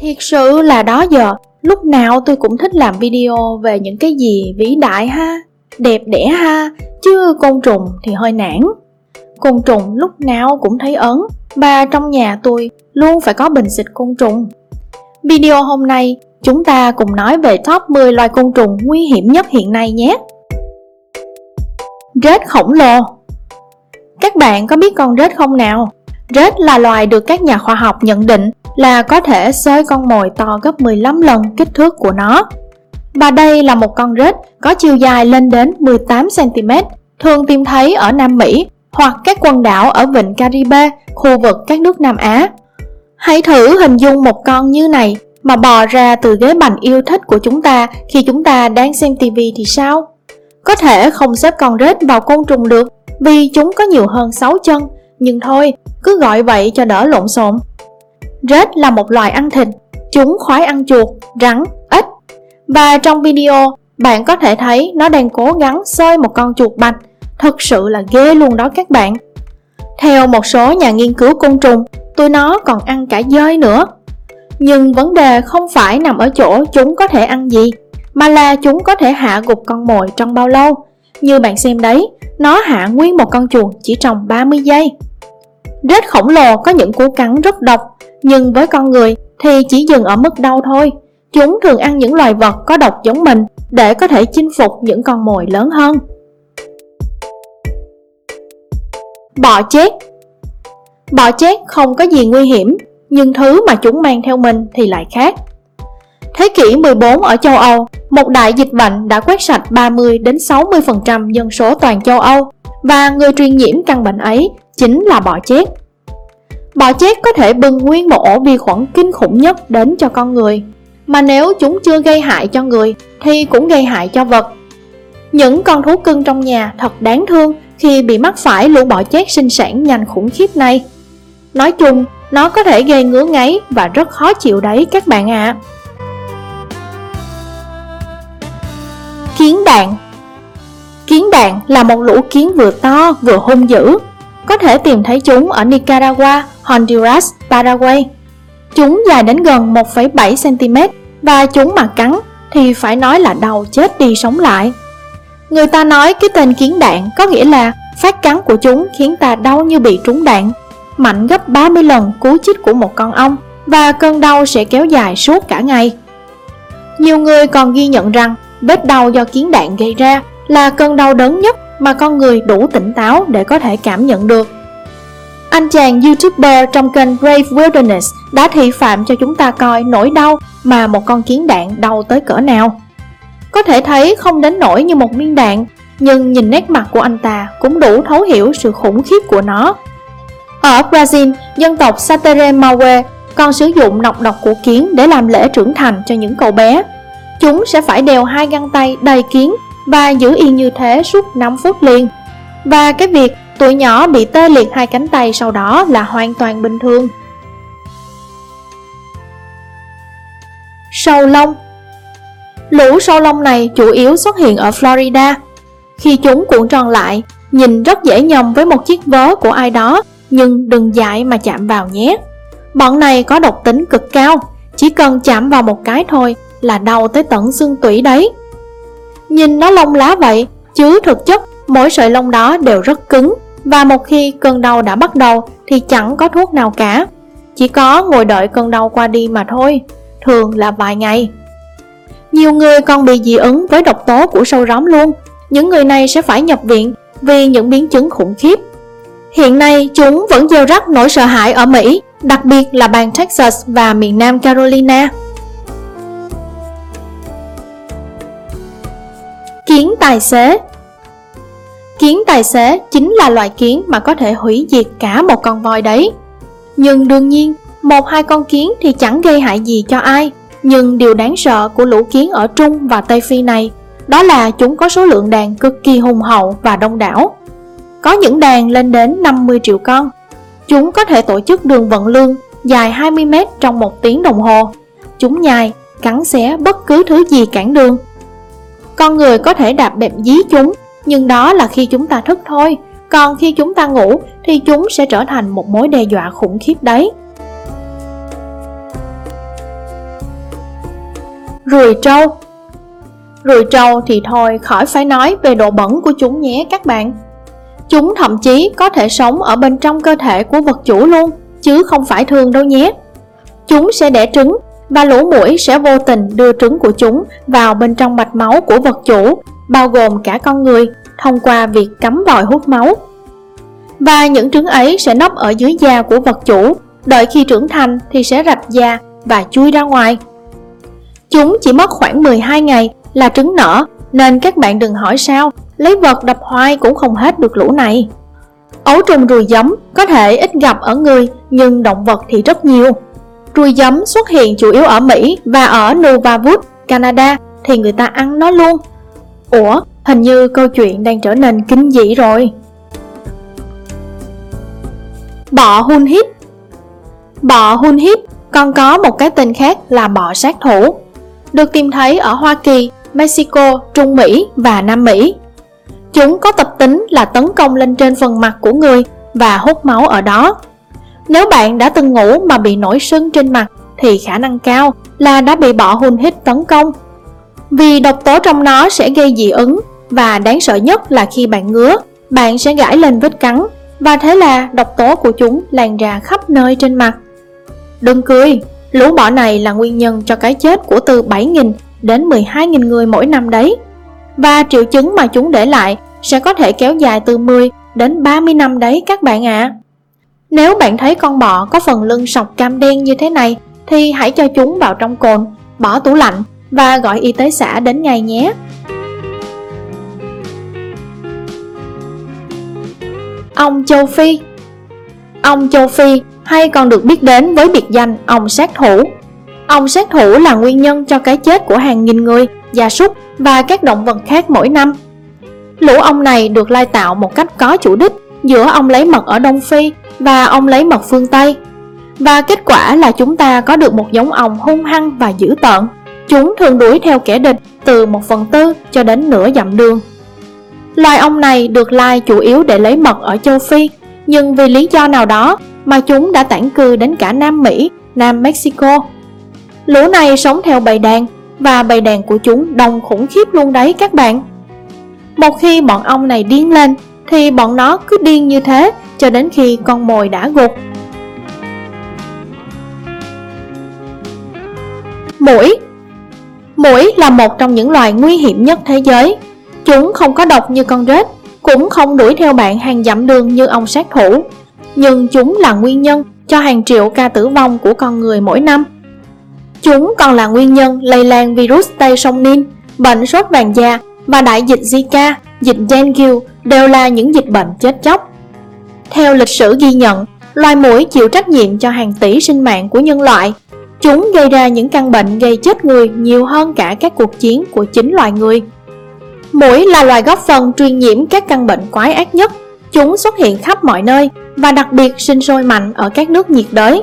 Thiệt sự là đó giờ, lúc nào tôi cũng thích làm video về những cái gì vĩ đại ha, đẹp đẽ ha, chứ côn trùng thì hơi nản. Côn trùng lúc nào cũng thấy ớn, và trong nhà tôi luôn phải có bình xịt côn trùng. Video hôm nay, chúng ta cùng nói về top 10 loài côn trùng nguy hiểm nhất hiện nay nhé. Rết khổng lồ Các bạn có biết con rết không nào? Rết là loài được các nhà khoa học nhận định là có thể xới con mồi to gấp 15 lần kích thước của nó. Và đây là một con rết có chiều dài lên đến 18cm, thường tìm thấy ở Nam Mỹ hoặc các quần đảo ở vịnh Caribe, khu vực các nước Nam Á. Hãy thử hình dung một con như này mà bò ra từ ghế bành yêu thích của chúng ta khi chúng ta đang xem TV thì sao? Có thể không xếp con rết vào côn trùng được vì chúng có nhiều hơn 6 chân, nhưng thôi, cứ gọi vậy cho đỡ lộn xộn. Rết là một loài ăn thịt, chúng khoái ăn chuột, rắn, ếch. Và trong video, bạn có thể thấy nó đang cố gắng xơi một con chuột bạch. Thật sự là ghê luôn đó các bạn. Theo một số nhà nghiên cứu côn trùng, tụi nó còn ăn cả dơi nữa. Nhưng vấn đề không phải nằm ở chỗ chúng có thể ăn gì, mà là chúng có thể hạ gục con mồi trong bao lâu. Như bạn xem đấy, nó hạ nguyên một con chuột chỉ trong 30 giây. Rết khổng lồ có những cú cắn rất độc, nhưng với con người thì chỉ dừng ở mức đau thôi. Chúng thường ăn những loài vật có độc giống mình để có thể chinh phục những con mồi lớn hơn. Bọ chết Bọ chết không có gì nguy hiểm, nhưng thứ mà chúng mang theo mình thì lại khác. Thế kỷ 14 ở châu Âu, một đại dịch bệnh đã quét sạch 30 đến 60% dân số toàn châu Âu và người truyền nhiễm căn bệnh ấy chính là bọ chét. Bọ chét có thể bưng nguyên một ổ vi khuẩn kinh khủng nhất đến cho con người, mà nếu chúng chưa gây hại cho người thì cũng gây hại cho vật. Những con thú cưng trong nhà thật đáng thương khi bị mắc phải lũ bọ chét sinh sản nhanh khủng khiếp này. Nói chung, nó có thể gây ngứa ngáy và rất khó chịu đấy các bạn ạ. À. Kiến đạn Kiến đạn là một lũ kiến vừa to vừa hung dữ. Có thể tìm thấy chúng ở Nicaragua, Honduras, Paraguay. Chúng dài đến gần 1,7cm và chúng mà cắn thì phải nói là đầu chết đi sống lại. Người ta nói cái tên kiến đạn có nghĩa là phát cắn của chúng khiến ta đau như bị trúng đạn, mạnh gấp 30 lần cú chích của một con ong và cơn đau sẽ kéo dài suốt cả ngày. Nhiều người còn ghi nhận rằng vết đau do kiến đạn gây ra là cơn đau đớn nhất mà con người đủ tỉnh táo để có thể cảm nhận được. Anh chàng YouTuber trong kênh Brave Wilderness đã thị phạm cho chúng ta coi nỗi đau mà một con kiến đạn đau tới cỡ nào. Có thể thấy không đến nỗi như một viên đạn, nhưng nhìn nét mặt của anh ta cũng đủ thấu hiểu sự khủng khiếp của nó. Ở Brazil, dân tộc Satere Maue còn sử dụng nọc độc của kiến để làm lễ trưởng thành cho những cậu bé. Chúng sẽ phải đeo hai găng tay đầy kiến và giữ yên như thế suốt 5 phút liền. Và cái việc tụi nhỏ bị tê liệt hai cánh tay sau đó là hoàn toàn bình thường. Sâu lông Lũ sâu lông này chủ yếu xuất hiện ở Florida. Khi chúng cuộn tròn lại, nhìn rất dễ nhầm với một chiếc vớ của ai đó, nhưng đừng dại mà chạm vào nhé. Bọn này có độc tính cực cao, chỉ cần chạm vào một cái thôi là đau tới tận xương tủy đấy. Nhìn nó lông lá vậy, chứ thực chất mỗi sợi lông đó đều rất cứng và một khi cơn đau đã bắt đầu thì chẳng có thuốc nào cả. Chỉ có ngồi đợi cơn đau qua đi mà thôi, thường là vài ngày. Nhiều người còn bị dị ứng với độc tố của sâu róm luôn. Những người này sẽ phải nhập viện vì những biến chứng khủng khiếp. Hiện nay chúng vẫn gieo rắc nỗi sợ hãi ở Mỹ, đặc biệt là bang Texas và miền Nam Carolina. Kiến tài xế Kiến tài xế chính là loài kiến mà có thể hủy diệt cả một con voi đấy. Nhưng đương nhiên, một hai con kiến thì chẳng gây hại gì cho ai. Nhưng điều đáng sợ của lũ kiến ở Trung và Tây Phi này đó là chúng có số lượng đàn cực kỳ hùng hậu và đông đảo. Có những đàn lên đến 50 triệu con. Chúng có thể tổ chức đường vận lương dài 20 mét trong một tiếng đồng hồ. Chúng nhai, cắn xé bất cứ thứ gì cản đường. Con người có thể đạp bẹp dí chúng, nhưng đó là khi chúng ta thức thôi. Còn khi chúng ta ngủ, thì chúng sẽ trở thành một mối đe dọa khủng khiếp đấy. Ruồi trâu. Ruồi trâu thì thôi, khỏi phải nói về độ bẩn của chúng nhé các bạn. Chúng thậm chí có thể sống ở bên trong cơ thể của vật chủ luôn, Chứ không phải thường đâu nhé. Chúng sẽ đẻ trứng và lũ mũi sẽ vô tình đưa trứng của chúng vào bên trong mạch máu của vật chủ, bao gồm cả con người, thông qua việc cắm vòi hút máu. Và những trứng ấy sẽ nấp ở dưới da của vật chủ. Đợi khi trưởng thành thì sẽ rạch da và chui ra ngoài. Chúng chỉ mất khoảng 12 ngày là trứng nở, nên các bạn đừng hỏi sao, lấy vật đập hoai cũng không hết được lũ này. Ấu trùng ruồi giấm có thể ít gặp ở người, nhưng động vật thì rất nhiều ruồi giấm xuất hiện chủ yếu ở Mỹ và ở Nunavut, Canada thì người ta ăn nó luôn. Ủa, hình như câu chuyện đang trở nên kinh dị rồi. Bọ hun hít. Bọ hun hít còn có một cái tên khác là bọ sát thủ Được tìm thấy ở Hoa Kỳ, Mexico, Trung Mỹ và Nam Mỹ. Chúng có tập tính là tấn công lên trên phần mặt của người và hút máu ở đó. Nếu bạn đã từng ngủ mà bị nổi sưng trên mặt thì khả năng cao là đã bị bọ hun hít tấn công vì độc tố trong nó sẽ gây dị ứng và đáng sợ nhất là khi bạn ngứa, bạn sẽ gãi lên vết cắn và thế là độc tố của chúng lan ra khắp nơi trên mặt. Đừng cười, lũ bọ này là nguyên nhân cho cái chết của từ 7.000 đến 12.000 người mỗi năm đấy. Và triệu chứng mà chúng để lại sẽ có thể kéo dài từ 10 đến 30 năm đấy các bạn ạ. À. Nếu bạn thấy con bọ có phần lưng sọc cam đen như thế này thì hãy cho chúng vào trong cồn, bỏ tủ lạnh và gọi y tế xã đến ngay nhé. Ông Châu Phi Ông Châu Phi hay còn được biết đến với biệt danh ông sát thủ. Ông sát thủ là nguyên nhân cho cái chết của hàng nghìn người, gia súc và các động vật khác mỗi năm. Lũ ong này được lai tạo một cách có chủ đích giữa ông lấy mật ở Đông Phi và ông lấy mật phương Tây. Và kết quả là chúng ta có được một giống ong hung hăng và dữ tợn. Chúng thường đuổi theo kẻ địch từ một phần tư cho đến nửa dặm đường. Loài ong này được lai chủ yếu để lấy mật ở châu Phi, nhưng vì lý do nào đó mà chúng đã tản cư đến cả Nam Mỹ, Nam Mexico. Lũ này sống theo bầy đàn và bầy đàn của chúng đông khủng khiếp luôn đấy các bạn. Một khi bọn ong này điên lên thì bọn nó cứ điên như thế cho đến khi con mồi đã gục. Mũi Mũi là một trong những loài nguy hiểm nhất thế giới. Chúng không có độc như con rết, cũng không đuổi theo bạn hàng dặm đường như ông sát thủ. Nhưng chúng là nguyên nhân cho hàng triệu ca tử vong của con người mỗi năm. Chúng còn là nguyên nhân lây lan virus Tây sông Nin, bệnh sốt vàng da và đại dịch Zika, dịch dengue đều là những dịch bệnh chết chóc. Theo lịch sử ghi nhận, loài mũi chịu trách nhiệm cho hàng tỷ sinh mạng của nhân loại Chúng gây ra những căn bệnh gây chết người nhiều hơn cả các cuộc chiến của chính loài người. Mũi là loài góp phần truyền nhiễm các căn bệnh quái ác nhất. Chúng xuất hiện khắp mọi nơi và đặc biệt sinh sôi mạnh ở các nước nhiệt đới.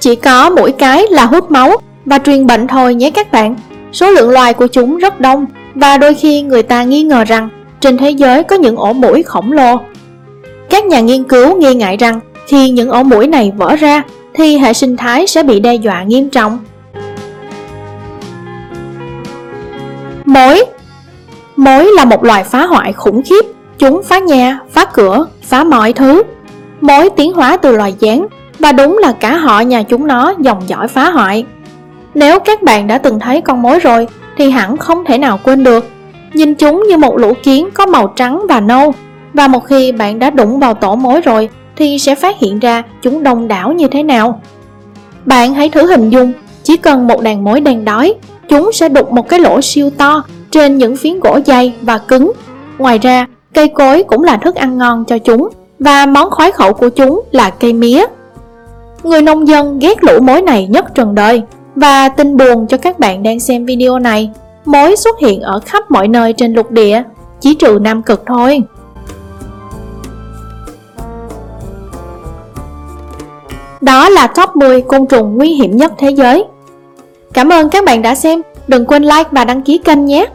Chỉ có mũi cái là hút máu và truyền bệnh thôi nhé các bạn. Số lượng loài của chúng rất đông và đôi khi người ta nghi ngờ rằng trên thế giới có những ổ mũi khổng lồ. Các nhà nghiên cứu nghi ngại rằng khi những ổ mũi này vỡ ra thì hệ sinh thái sẽ bị đe dọa nghiêm trọng. Mối Mối là một loài phá hoại khủng khiếp, chúng phá nhà, phá cửa, phá mọi thứ. Mối tiến hóa từ loài gián và đúng là cả họ nhà chúng nó dòng dõi phá hoại. Nếu các bạn đã từng thấy con mối rồi thì hẳn không thể nào quên được. Nhìn chúng như một lũ kiến có màu trắng và nâu và một khi bạn đã đụng vào tổ mối rồi thì sẽ phát hiện ra chúng đông đảo như thế nào. Bạn hãy thử hình dung, chỉ cần một đàn mối đang đói, chúng sẽ đục một cái lỗ siêu to trên những phiến gỗ dày và cứng. Ngoài ra, cây cối cũng là thức ăn ngon cho chúng và món khoái khẩu của chúng là cây mía. Người nông dân ghét lũ mối này nhất trần đời và tin buồn cho các bạn đang xem video này, mối xuất hiện ở khắp mọi nơi trên lục địa, chỉ trừ Nam Cực thôi. Đó là top 10 côn trùng nguy hiểm nhất thế giới. Cảm ơn các bạn đã xem, đừng quên like và đăng ký kênh nhé.